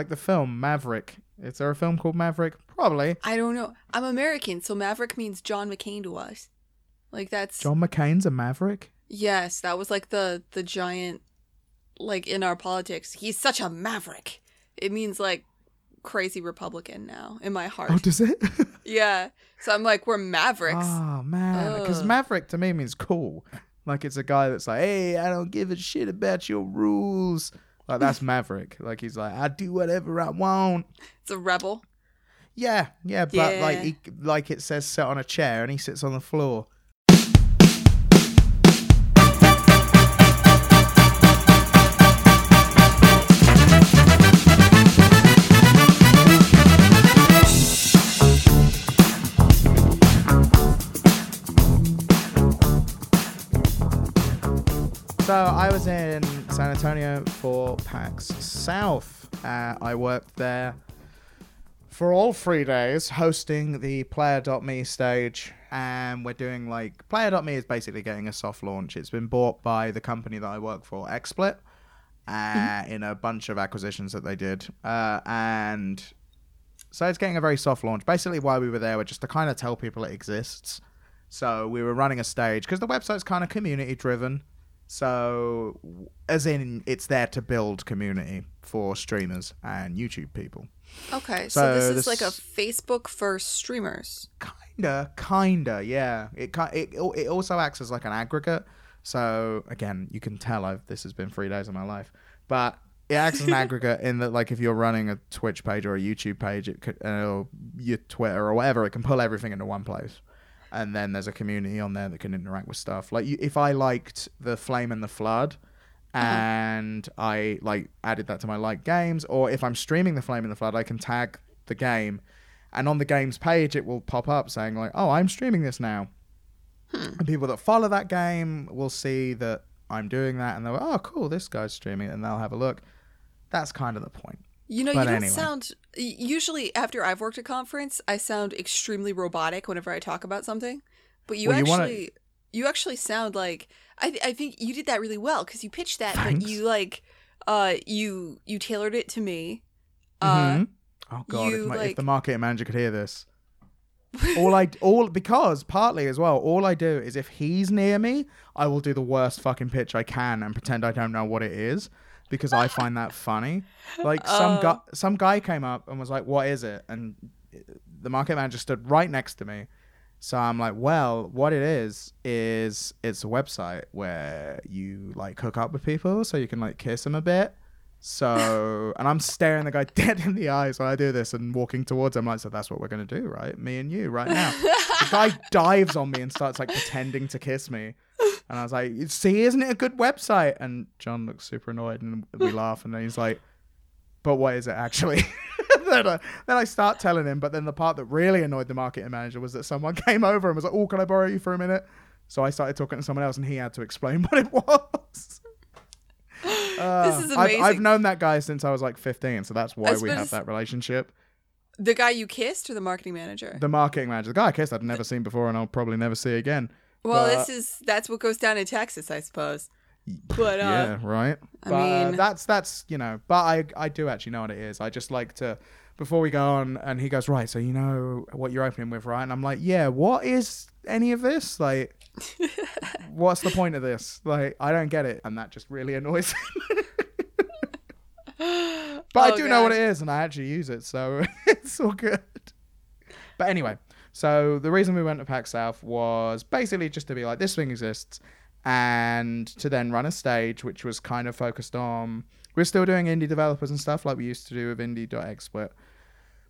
Like the film Maverick. Is there a film called Maverick? Probably. I don't know. I'm American, so Maverick means John McCain to us. Like that's John McCain's a Maverick. yes, that was like the the giant like in our politics. He's such a maverick. It means like crazy Republican now in my heart. Oh, does it? yeah. So I'm like we're mavericks. Ah, oh man, because Maverick to me means cool. Like it's a guy that's like, hey, I don't give a shit about your rules. Like that's Maverick. Like he's like, I do whatever I want. It's a rebel. Yeah, yeah, but like he, like it says sit on a chair and he sits on the floor. So I was in San Antonio for PAX South. Uh, I worked there for all three days hosting the player.me stage. And we're doing like player.me is basically getting a soft launch. It's been bought by the company that i work for xsplit uh, in a bunch of acquisitions that they did. Uh, and so it's getting a very soft launch. Basically why we were there was just to kind of tell people it exists. So we were running a stage because the website's kind of community driven so as in it's there to build community for streamers and youtube people Okay, so, So this is this- like a Facebook for streamers. Kinda, kinda, yeah. It it it also acts as like an aggregate. So again, you can tell I've this has been three days of my life, but it acts as an aggregate in that like if you're running a Twitch page or a YouTube page, it could or your Twitter or whatever, it can pull everything into one place. And then there's a community on there that can interact with stuff. Like you, if I liked the Flame in the Flood, uh-huh. and I like added that to my like games, or if I'm streaming the Flame in the Flood, I can tag the game, and on the game's page it will pop up saying like, "Oh, I'm streaming this now," hmm. and people that follow that game will see that I'm doing that, and they'll, "Oh, cool, this guy's streaming," it," and they'll have a look. That's kind of the point. You know, But you don't anyway. sound. Usually, after I've worked a conference, I sound extremely robotic whenever I talk about something. But you Well, you wanna- actually, you actually sound like I. th- I think you did that really well because you pitched that, Thanks. but you like, uh, you you tailored it to me. Uh, Mhm. oh god, if, you, my, if the marketing manager could hear this. all I all because partly as well, all I do is if he's near me, I will do the worst fucking pitch I can and pretend I don't know what it is because I find that funny. Like some Oh. guy some guy came up and was like, "What is it?" and uh, the market manager stood right next to me. So I'm like, "Well, what it is is it's a website where you like hook up with people so you can like kiss them a bit." So, and I'm staring the guy dead in the eyes while I do this and walking towards him. Like, so that's what we're going to do, right? Me and you right now. the guy dives on me and starts like pretending to kiss me. And I was like, see, isn't it a good website? And John looks super annoyed and we laugh. And then he's like, but what is it actually? then, I, then I start telling him. But then the part that really annoyed the marketing manager was that someone came over and was like, oh, can I borrow you for a minute? So I started talking to someone else and he had to explain what it was. Uh, This is I've, I've known that guy since I was like 15, so that's why we have that relationship. the guy you kissed or the marketing manager? The marketing manager, the guy I kissed, I'd never seen before, and I'll probably never see again. Well, but- this is that's what goes down in Texas, I suppose. But uh, yeah, right. I but uh, mean- that's that's you know, but I I do actually know what it is. I just like to before we go on, and he goes right. So you know what you're opening with, right? And I'm like, yeah. What is any of this? Like, what's the point of this? Like, I don't get it, and that just really annoys me. But I Oh, do know what it is, and I actually use it, so it's all good. But anyway, so the reason we went to PAX South was basically just to be like, this thing exists, and to then run a stage which was kind of focused on. We're still doing indie developers and stuff like we used to do with indie.XSplit,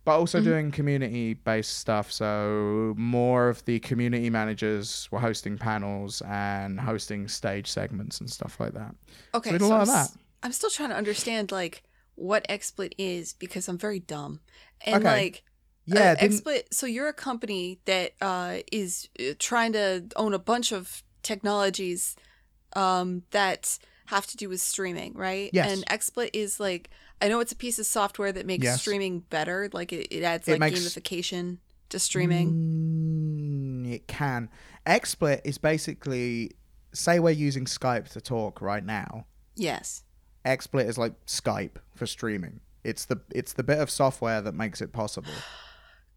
but also Mm-hmm. doing community based stuff. So more of the community managers were hosting panels and hosting stage segments and stuff like that. Okay, we did a so lot I'm, of s- that. I'm still trying to understand like what XSplit is because I'm very dumb. And Okay. like Yeah, uh, didn't- so you're a company that uh is uh, trying to own a bunch of technologies um that have to do with streaming, right? Yes. And XSplit is like I know it's a piece of software that makes Yes. streaming better, like it, it adds It like makes- gamification to streaming. Mm, it can. XSplit is basically say we're using Skype to talk right now. Yes. XSplit is like Skype for streaming. It's the it's the bit of software that makes it possible.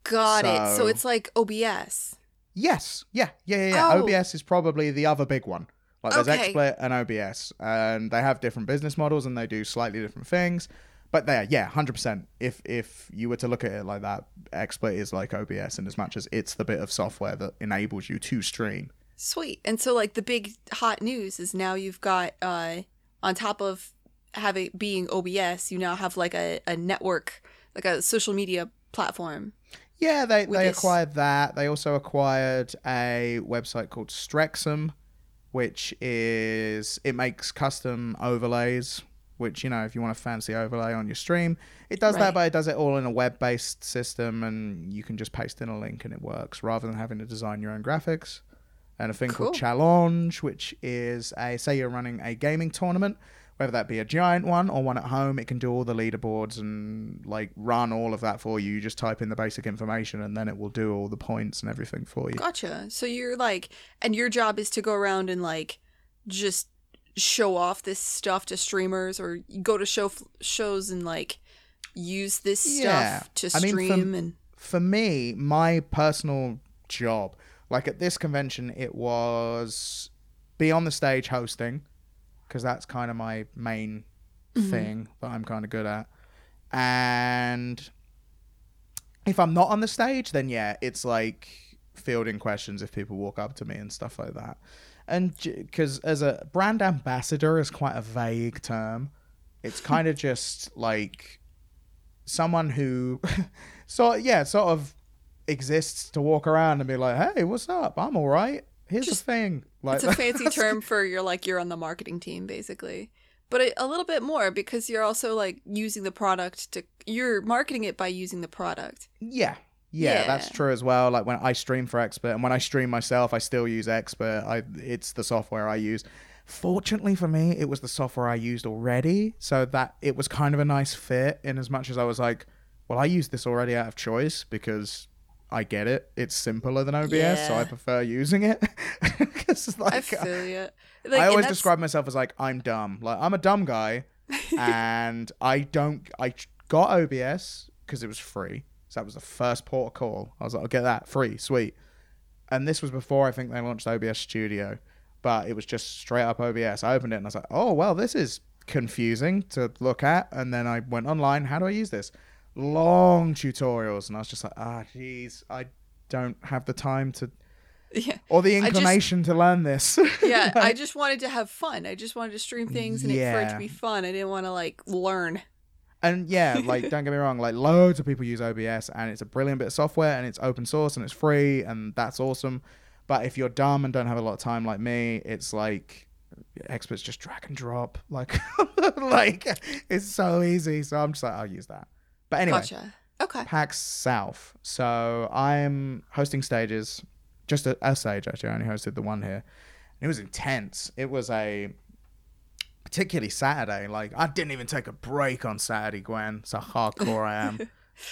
Got it. So So- it's like OBS. Yes, yeah, yeah, yeah. yeah. Oh. OBS is probably the other big one. Like there's Okay. XSplit and OBS, and they have different business models and they do slightly different things. But there, yeah, hundred percent. If if you were to look at it like that, XSplit is like OBS, in as much as it's the bit of software that enables you to stream. Sweet. And so like the big hot news is now you've got uh on top of having being OBS, you now have like a, a network, like a social media platform. Yeah, they, they this- acquired that. They also acquired a website called Strexm, which is it makes custom overlays. Which you know, if you want a fancy overlay on your stream, it does Right. that, but it does it all in a web-based system, and you can just paste in a link and it works, rather than having to design your own graphics. And a thing called Challonge, which is a say you're running a gaming tournament, whether that be a giant one or one at home, it can do all the leaderboards and like run all of that for you. You just type in the basic information and then it will do all the points and everything for you. Gotcha. So you're like, and your job is to go around and like just show off this stuff to streamers, or go to show shows and like use this Yeah. stuff to I mean, stream and For me, my personal job, like at this convention, it was be on the stage hosting because that's kind of my main Mhm. thing that I'm kind of good at. And if I'm not on the stage, then yeah, it's like fielding questions if people walk up to me and stuff like that. And because as a brand ambassador is quite a vague term, it's kind of just like someone who, so yeah, sort of exists to walk around and be like, "Hey, what's up? I'm all right. Here's Just- the thing." Like it's a fancy term for you're like you're on the marketing team basically but a, a little bit more because you're also like using the product to you're marketing it by using the product Yeah. Yeah, that's true as well. Like when I stream for XSplit and when I stream myself, I still use XSplit. I it's the software I use. Fortunately for me, it was the software I used already, so that it was kind of a nice fit in as much as I was like, well, I use this already out of choice because I get it. It's simpler than OBS, so I prefer using it. like, uh, i feel you like, I always describe myself as like I'm dumb. Like I'm a dumb guy, and I don't. I got OBS because it was free. So that was the first port of call. I was like, I'll get that free, sweet. And this was before I think they launched OBS Studio, but it was just straight up OBS. I opened it and I was like, oh well, this is confusing to look at. And then I went online. How do I use this? Long tutorials, and I was just like, ah, jeez, I don't have the time to yeah or the just- inclination to learn this. yeah i just wanted to have fun i just wanted to stream things and it, for it to be fun i didn't want to like learn And yeah, like don't get me wrong, like loads of people use OBS and it's a brilliant bit of software and it's open source and it's free and that's awesome. But if you're dumb and don't have a lot of time like me, it's like XSplit's just drag and drop. Like like it's so easy. So I'm just like, I'll use that. But anyway, gotcha okay PAX South. So I'm hosting stages, just a, a stage actually. I only hosted the one here. It was intense. It was a particularly Saturday. Like I didn't even take a break on Saturday, Gwen. So hardcore I am.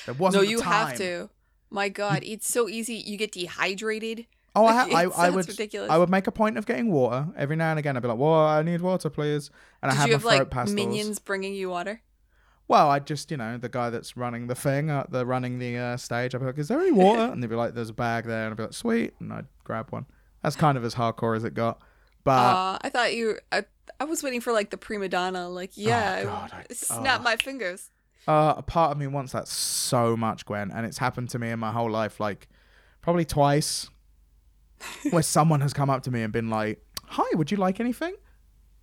There wasn't no you have to my god it's so easy you get dehydrated Oh, I, ha- I, I would. ridiculous. I would make a point of getting water every now and again. I'd be like, "Well, I need water, please," and I have you my have throat like pastels. minions bringing you water Well, I just, you know, the guy that's running the thing, uh, the running the uh, stage. I'd be like, "Is there any water?" and they'd be like, "There's a bag there," and I'd be like, "Sweet," and I'd grab one. That's kind of as hardcore as it got. But uh, I thought you. I, I was waiting for like the prima donna. Like, yeah, Oh, God, I- snap oh. my fingers. uh, a part of me wants that so much, Gwen, and it's happened to me in my whole life, like probably twice, where someone has come up to me and been like, "Hi, would you like anything?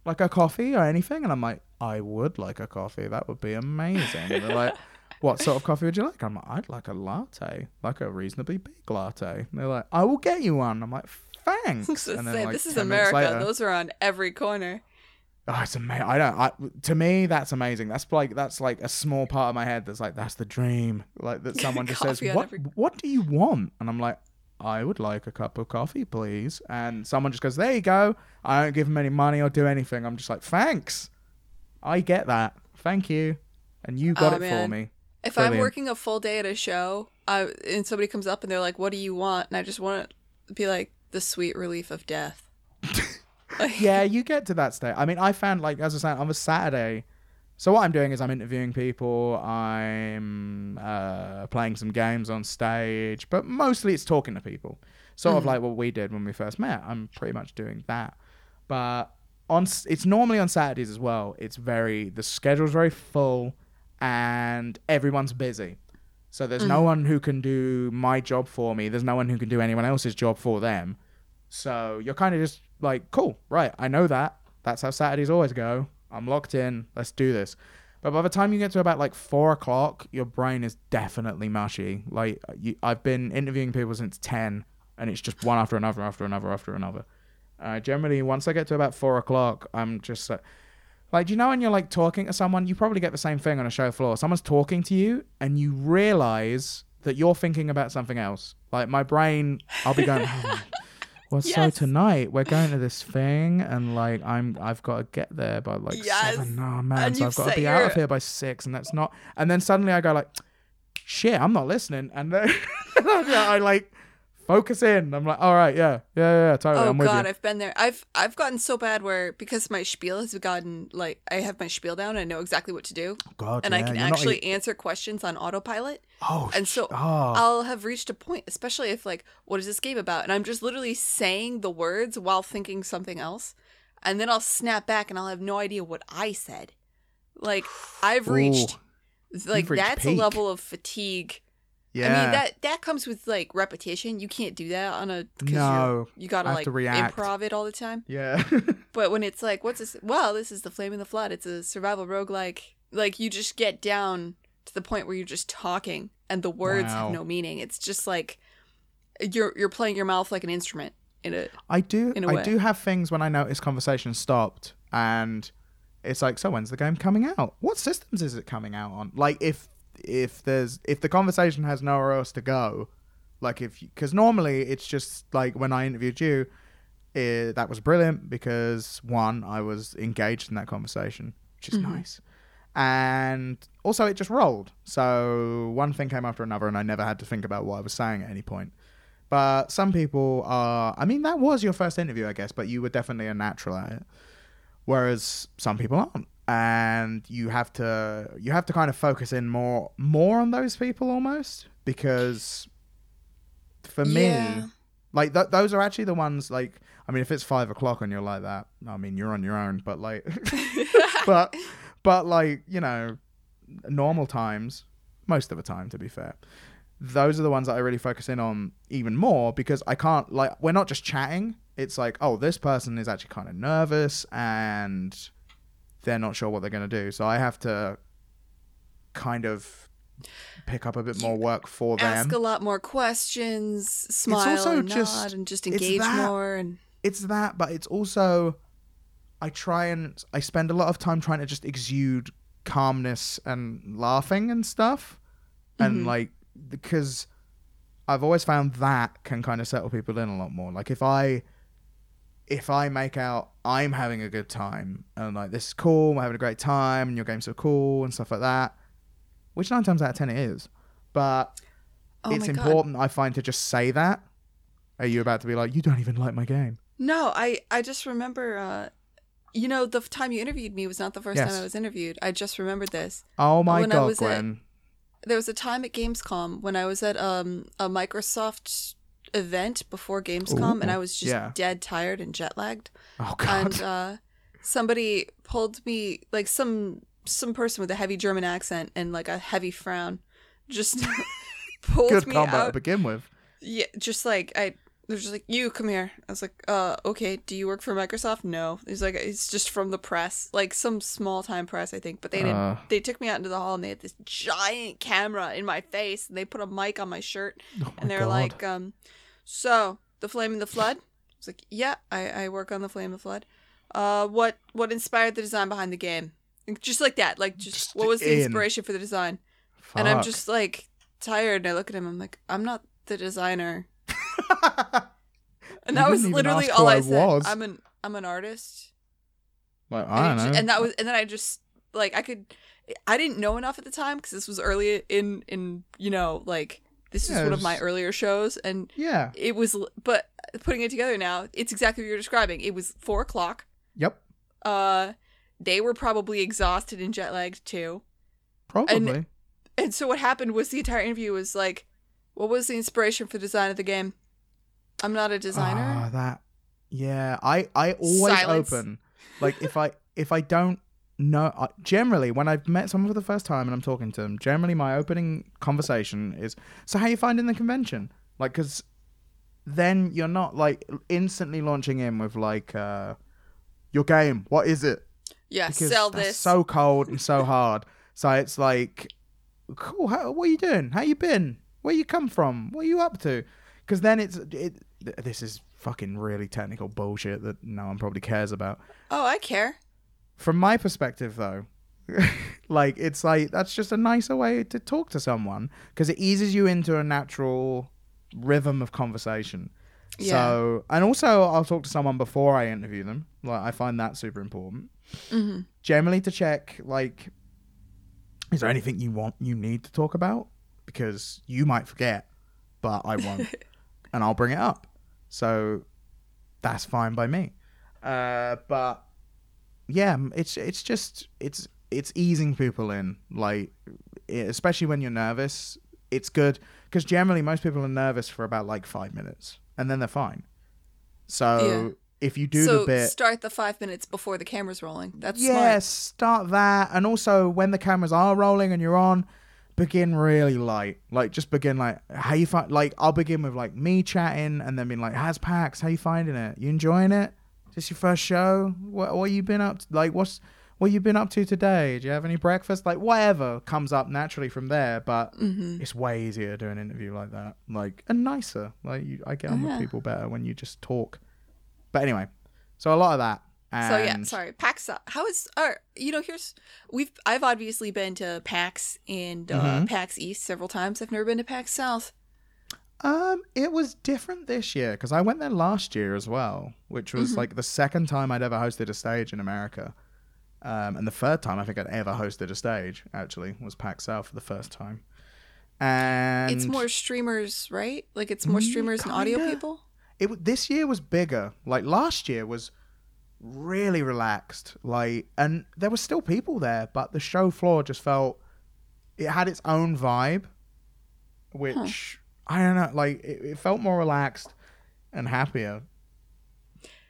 Like a coffee or anything?" And I'm like, "I would like a coffee. That would be amazing." And they're like. What sort of coffee would you like? I'm like, I'd like a latte, like a reasonably big latte. And they're like, I will get you one. I'm like, thanks. This is, And then, like, this is America. later- Those are on every corner. Oh, it's amazing. I don't. I, to me, that's amazing. That's like that's like a small part of my head that's like that's the dream. Like that someone just says, "What? every- What do you want?" And I'm like, "I would like a cup of coffee, please." And someone just goes, "There you go." I don't give them any money or do anything. I'm just like, "Thanks." I get that. Thank you. And you got Oh, it for me. If I'm working a full day at a show, I, and somebody comes up and they're like, "What do you want?" and I just want to be like, "The sweet relief of death." Yeah, you get to that state. I mean, I found like as I said on a Saturday, So what I'm doing is I'm interviewing people, I'm uh, playing some games on stage, but mostly it's talking to people. Sort of Mhm. like what we did when we first met. I'm pretty much doing that. But on it's normally on Saturdays as well. It's very the schedule's very full and everyone's busy. So there's no Mhm. one who can do my job for me. There's no one who can do anyone else's job for them. So you're kind of just like, cool, right? I know that. That's how Saturdays always go. I'm locked in. Let's do this. But by the time you get to about like four o'clock, your brain is definitely mushy. Like you, I've been interviewing people since ten, and it's just one after another, after another, after another. Uh, generally, once I get to about four o'clock, I'm just like, like, do you know when you're like talking to someone? You probably get the same thing on a show floor. Someone's talking to you, and you realize that you're thinking about something else. Like my brain, I'll be going. "Oh, well, so tonight we're going to this thing, and like I'm, I've got to get there by like Yes. seven. Oh man, so I've got to be out of here by six, and that's not. And then suddenly I go like, shit, I'm not listening, and then I like focus in. I'm like, all right, yeah, yeah, yeah, totally. Oh I'm with god, you. I've been there. I've I've gotten so bad where because my spiel has gotten like I have my spiel down. I know exactly what to do, God, and I can you're actually even- answer questions on autopilot. oh, and so oh. I'll have reached a point, especially if like, what is this game about? And I'm just literally saying the words while thinking something else, and then I'll snap back and I'll have no idea what I said. Like I've reached, like reached that's a level of fatigue. Yeah. I mean that that comes with like repetition. You can't do that on a No, You gotta like improv it all the time. yeah. But when it's like, what's this? Well, this is the Flame in the Flood. It's a survival roguelike. Like like you just get down to the point where you're just talking and the words Wow. have no meaning. It's just like you're you're playing your mouth like an instrument in a I do. a I do have things when I notice conversation stopped, and it's like, so when's the game coming out? What systems is it coming out on? Like, if if there's if the conversation has nowhere else to go, like if because normally it's just like when I interviewed you, it, that was brilliant because one, I was engaged in that conversation, which is Mhm. nice. And also, it just rolled. So one thing came after another, and I never had to think about what I was saying at any point. But some people are. I mean, that was your first interview, I guess, but you were definitely a natural at it. Whereas some people aren't, and you have to you have to kind of focus in more more on those people almost because for me, Yeah. like th- those are actually the ones. Like, I mean, if it's five o'clock and you're like that, I mean, you're on your own. But like, but but like you know normal times most of the time to be fair those are the ones that i really focus in on even more because i can't like we're not just chatting it's like oh this person is actually kind of nervous and they're not sure what they're going to do so i have to kind of pick up a bit more work for them Ask a lot more questions, smile also and just- nod, and just engage that- more. And it's that, but it's also I try and I spend a lot of time trying to just exude calmness and laughing and stuff, and Mhm. like because I've always found that can kind of settle people in a lot more. Like if I if I make out I'm having a good time and like this is cool, we're having a great time, and your game's so cool and stuff like that, which nine times out of ten it is, but oh it's my god, important I find to just say that. Are you about to be like, you don't even like my game? no, I I just remember. uh you know, the time you interviewed me was not the first Yes. time I was interviewed. I just remembered this. Oh my When I god, was at- there was a time at Gamescom when I was at um a Microsoft event before Gamescom and I was just yeah. dead tired and jet lagged. Oh god. And uh somebody pulled me like some some person with a heavy German accent and like a heavy frown just pulled Good me combo to begin with. Yeah, just like I they're just like, you come here. I was like, uh, okay, do you work for Microsoft? No. He's like, it's just from the press, like some small time press, I think. But they didn't. Uh. they took me out into the hall and they had this giant camera in my face and they put a mic on my shirt Oh my and they're god. like, um, so the flame in the flood. I was like, yeah, I, I work on the flame in the flood. Uh, what what inspired the design behind the game? Just like that, like just, Just what was the in. inspiration for the design? And I'm just like tired. And I look at him. I'm like, I'm not the designer. And that was literally all I I said. was. I'm an I'm an artist. like, I it don't ju- know. and that was and then I just like I could I didn't know enough at the time because this was early in in you know like this was Yeah, one it of my earlier shows and yeah. it was but putting it together now it's exactly what you're describing. It was four o'clock. Yep. Uh, they were probably exhausted and jet lagged too. Probably. And so what happened was the entire interview was like, "What was the inspiration for the design of the game?" I'm not a designer. Ah, that. Yeah, I I always Silence. open. Like if I if I don't I, generally when I've met someone for the first time and I'm talking to them, generally my opening conversation is, "So how you finding the convention?" Like, because then you're not like instantly launching in with like, uh, "Your game, what is it?" yeah, because sell this. so cold and so hard. So it's like, cool. How, what are you doing? How you been? Where you come from? What are you up to? Because then it's it. This is fucking really technical bullshit that no one probably cares about. oh, I care. From my perspective, though, like it's like that's just a nicer way to talk to someone because it eases you into a natural rhythm of conversation. Yeah. So, and also, I'll talk to someone before I interview them. Like, I find that super important hmm generally to check like is there anything you want you need to talk about because you might forget but i won't and i'll bring it up so that's fine by me uh but yeah it's it's just it's it's easing people in like especially when you're nervous it's good because generally most people are nervous for about like five minutes and then they're fine so Yeah. if you do so the bit start the five minutes before the camera's rolling. That's yes, start that, and also when the cameras are rolling and you're on, begin really light. Like just begin like how you find. Like I'll begin with like me chatting, and then being like, "How's PAX? How you finding it? You enjoying it? Is this your first show? What what you been up? To? Like what's what you been up to today? Do you have any breakfast? Like whatever comes up naturally from there. But hmm it's way easier to do an interview like that. Like and nicer. Like you, I get on Yeah. with people better when you just talk. But anyway, so a lot of that. So yeah, sorry. PAX. How is? Or you know, here's we've. I've obviously been to PAX and uh, Mhm. PAX East several times. I've never been to PAX South. Um, it was different this year because I went there last year as well, which was Mhm. like the second time I'd ever hosted a stage in America, um, and the third time I think I'd ever hosted a stage actually was PAX South for the first time, and it's more streamers, right? Like it's more Mm, streamers and audio people. it this year was bigger. Like last year was really relaxed. Like, and there were still people there, but the show floor just felt it had its own vibe, which I don't know. Like, it, it felt more relaxed and happier.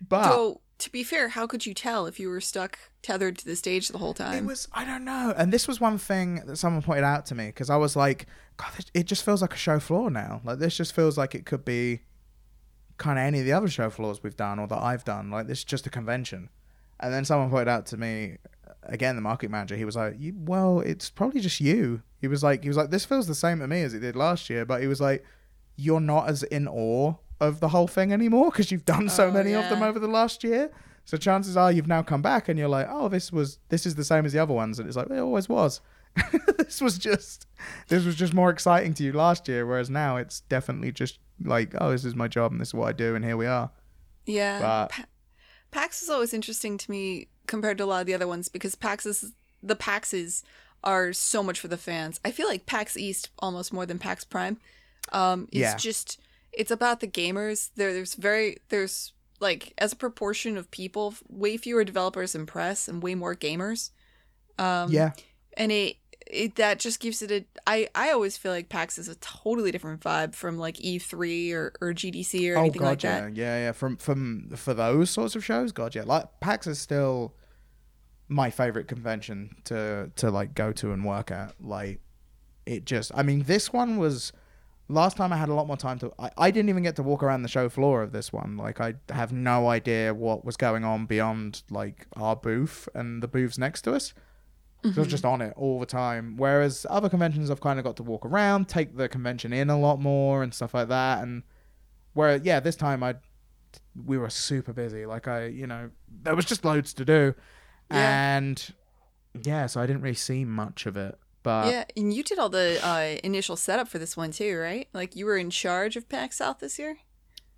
But so to be fair, how could you tell if you were stuck tethered to the stage the whole time? it was I don't know. And this was one thing that someone pointed out to me because I was like, God, it just feels like a show floor now. Like this just feels like it could be kind of any of the other show floors we've done or that I've done. Like this is just a convention. And then someone pointed out to me again, the market manager. He was like, "Well, it's probably just you." He was like, "He was like, this feels the same to me as it did last year." But he was like, "You're not as in awe of the whole thing anymore because you've done so Oh, many of them over the last year." So chances are you've now come back and you're like, oh, this was this is the same as the other ones, and it's like it always was. this was just this was just more exciting to you last year, whereas now it's definitely just like, oh, this is my job and this is what I do, and here we are. Yeah. But- Pa- PAX is always interesting to me compared to a lot of the other ones because PAX is the PAXs are so much for the fans. I feel like PAX East almost more than PAX Prime. Um, it's Yeah. just it's about the gamers. There, there's very there's like as a proportion of people, way fewer developers and press, and way more gamers. Um, yeah, and it it that just gives it a I I always feel like PAX is a totally different vibe from like E3 or or GDC or oh anything god, like yeah, that. yeah, yeah. From from for those sorts of shows, god, yeah. Like PAX is still my favorite convention to to like go to and work at. Like it just, I mean, this one was. Last time I had a lot more time to. I, I didn't even get to walk around the show floor of this one. Like I have no idea what was going on beyond like our booth and the booths next to us. So I was just mm-hmm. on it all the time. Whereas other conventions, I've kind of got to walk around, take the convention in a lot more and stuff like that. And where, yeah, this time I, we were super busy. Like I, you know, there was just loads to do, Yeah. and yeah, so I didn't really see much of it. But yeah, and you did all the uh, initial setup for this one too, right? Like you were in charge of PAX South this year.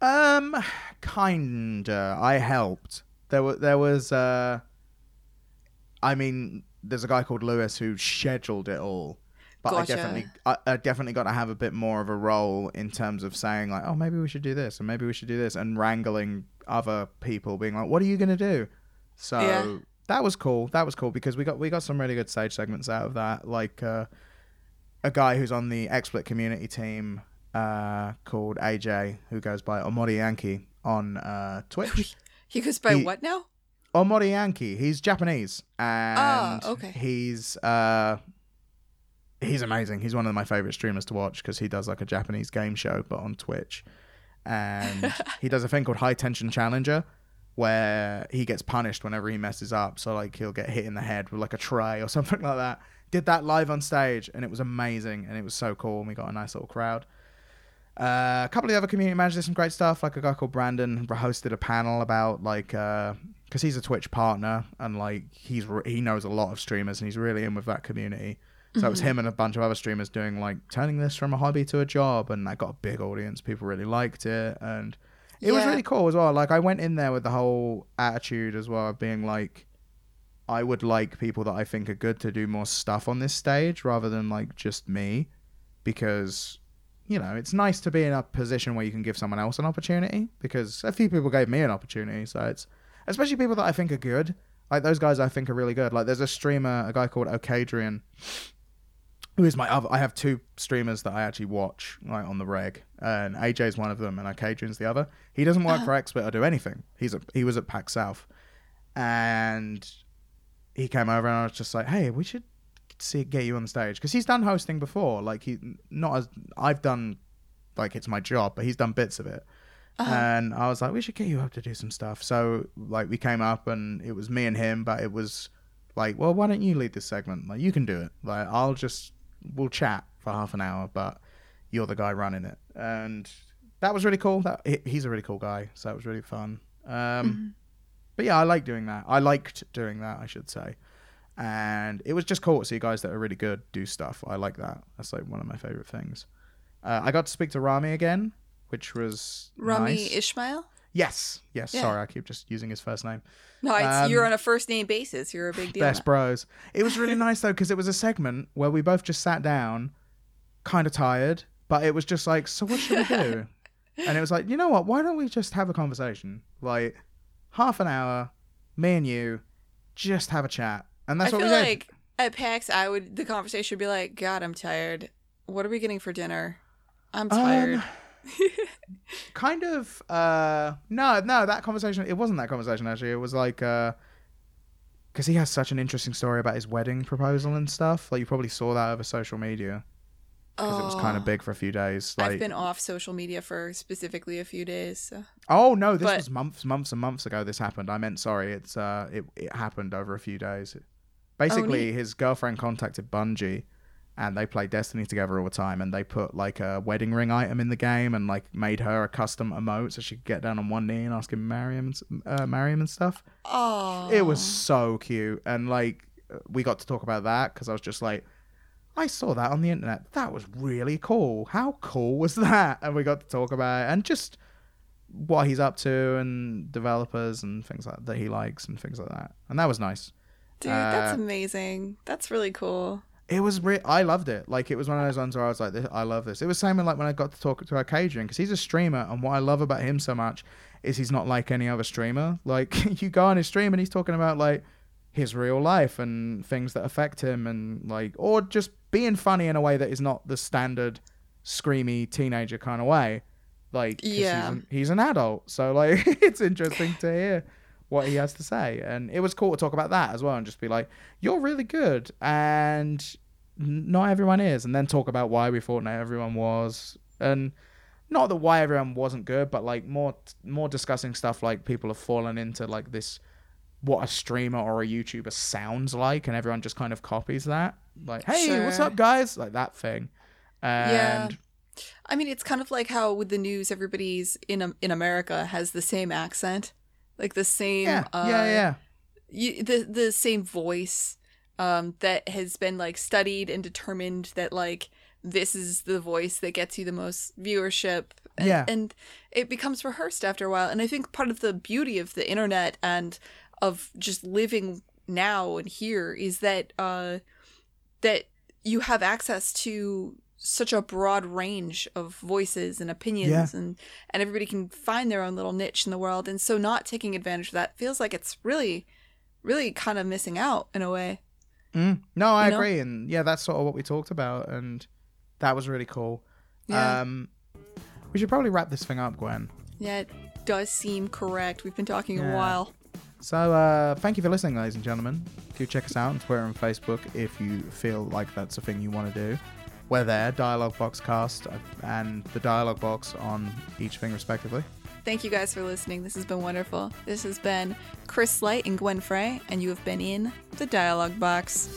Um, kinda. I helped. There was there was uh, I mean, there's a guy called Lewis who scheduled it all, but Gotcha. I definitely I, I definitely got to have a bit more of a role in terms of saying like, oh, maybe we should do this, and maybe we should do this, and wrangling other people, being like, what are you gonna do? So Yeah. That was cool. That was cool because we got we got some really good stage segments out of that. Like uh, a guy who's on the XSplit community team uh, called AJ, who goes by Omori Yankee on uh, Twitch. He goes by He- what now? Omori Yankee. He's Japanese, and Ah, okay. he's uh, he's amazing. He's one of my favorite streamers to watch because he does like a Japanese game show, but on Twitch, and he does a thing called High Tension Challenger, where he gets punished whenever he messes up. So like he'll get hit in the head with like a tray or something like that. Did that live on stage, and it was amazing, and it was so cool. And we got a nice little crowd. Uh, a couple of the other community managers did some great stuff. Like a guy called Brandon hosted a panel about like because he's a Twitch partner and like he's re- he knows a lot of streamers and he's really in with that community. So it was him and a bunch of other streamers doing like turning this from a hobby to a job, and that got a big audience. People really liked it, and it was really cool as well. Like I went in there with the whole attitude as well of being like, I would like people that I think are good to do more stuff on this stage rather than like just me, because you know it's nice to be in a position where you can give someone else an opportunity. Because a few people gave me an opportunity, so it's especially people that I think are good. Like those guys, I think are really good. Like there's a streamer, a guy called Okadrian, who is my other. I have two streamers that I actually watch like on the reg, and AJ's one of them, and Okadrian's the other. He doesn't work for XSplit or do anything. He's a, he was at PAX South, and he came over, and I was just like, hey, we should see get you on stage because he's done hosting before. Like he not as I've done, like it's my job, but he's done bits of it. Uh-huh. And I was like, we should get you up to do some stuff. So like we came up and it was me and him, but it was like, well, why don't you lead this segment? Like you can do it. Like I'll just we'll chat for half an hour, but you're the guy running it. And that was really cool. That he's a really cool guy, so that was really fun. Um, Mm-hmm. But yeah, I like doing that. I liked doing that, I should say. And it was just cool to see guys that are really good do stuff. I like that. That's like one of my favorite things. Uh, I got to speak to Rami again, which was Rami nice. Ismail? Yes, yes. Yeah. Sorry, I keep just using his first name. No, it's, Um, you're on a first name basis. You're a big deal. Best bros. It was really nice though because it was a segment where we both just sat down, kind of tired, but it was just like, so what should we do? and it was like, you know what? Why don't we just have a conversation? Like half an hour, me and you, just have a chat, and that's I what feel we did. like at PAX, I would the conversation would be like, "God, I'm tired. What are we getting for dinner? I'm tired." Um, kind of uh no no that conversation it wasn't that conversation actually it was like uh because he has such an interesting story about his wedding proposal and stuff like you probably saw that over social media because it was kind of Oh, big for a few days like I've been off social media for specifically a few days. So. oh no this but- was months months and months ago this happened i meant sorry it's uh it, it happened over a few days basically neat. his girlfriend contacted bungie and they play Destiny together all the time, and they put like a wedding ring item in the game, and like made her a custom emote so she could get down on one knee and ask him to marry him, and uh, marry him and stuff. Oh, It was so cute, and like we got to talk about that because I was just like, I saw that on the internet. That was really cool. How cool was that? And we got to talk about it and just what he's up to and developers and things like that he likes and things like that. And that was nice. dude. that's uh, amazing. That's really cool. It was re- I loved it. Like it was one of those ones where I was like, I love this. It was same like when I got to talk to Okadrian because he's a streamer, and what I love about him so much is he's not like any other streamer. Like you go on his stream and he's talking about like his real life and things that affect him, and like or just being funny in a way that is not the standard screamy teenager kind of way. Like Yeah. he's an, he's an adult, so like it's interesting to hear what he has to say. And it was cool to talk about that as well and just be like, you're really good. And not everyone is. And then talk about why we thought not everyone was. And not that why everyone wasn't good, but like more more discussing stuff like people have fallen into like this what a streamer or a YouTuber sounds like and everyone just kind of copies that. Like, hey, what's up guys? Like that thing. Yeah. And I mean, it's kind of like how with the news, everybody's in um, in America has the same accent, like the same yeah, uh, yeah, yeah. you, the the same voice um, that has been like studied and determined that like this is the voice that gets you the most viewership and, Yeah. and it becomes rehearsed after a while and i think part of the beauty of the internet and of just living now and here is that uh that you have access to such a broad range of voices and opinions and and everybody can find their own little niche in the world and so not taking advantage of that feels like it's really really kind of missing out in a way. Mm. No, I You know? agree, and yeah, that's sort of what we talked about, and that was really cool. Yeah. Um, we should probably wrap this thing up, Gwen. Yeah, it does seem correct. We've been talking Yeah. a while. So, uh, thank you for listening, ladies and gentlemen. Do check us out on Twitter and Facebook if you feel like that's a thing you want to do. We're there, Dialogue Box Cast uh, and the Dialogue Box on each thing, respectively. Thank you guys for listening. This has been wonderful. This has been Chris Light and Gwen Frey, and you have been in the Dialogue Box.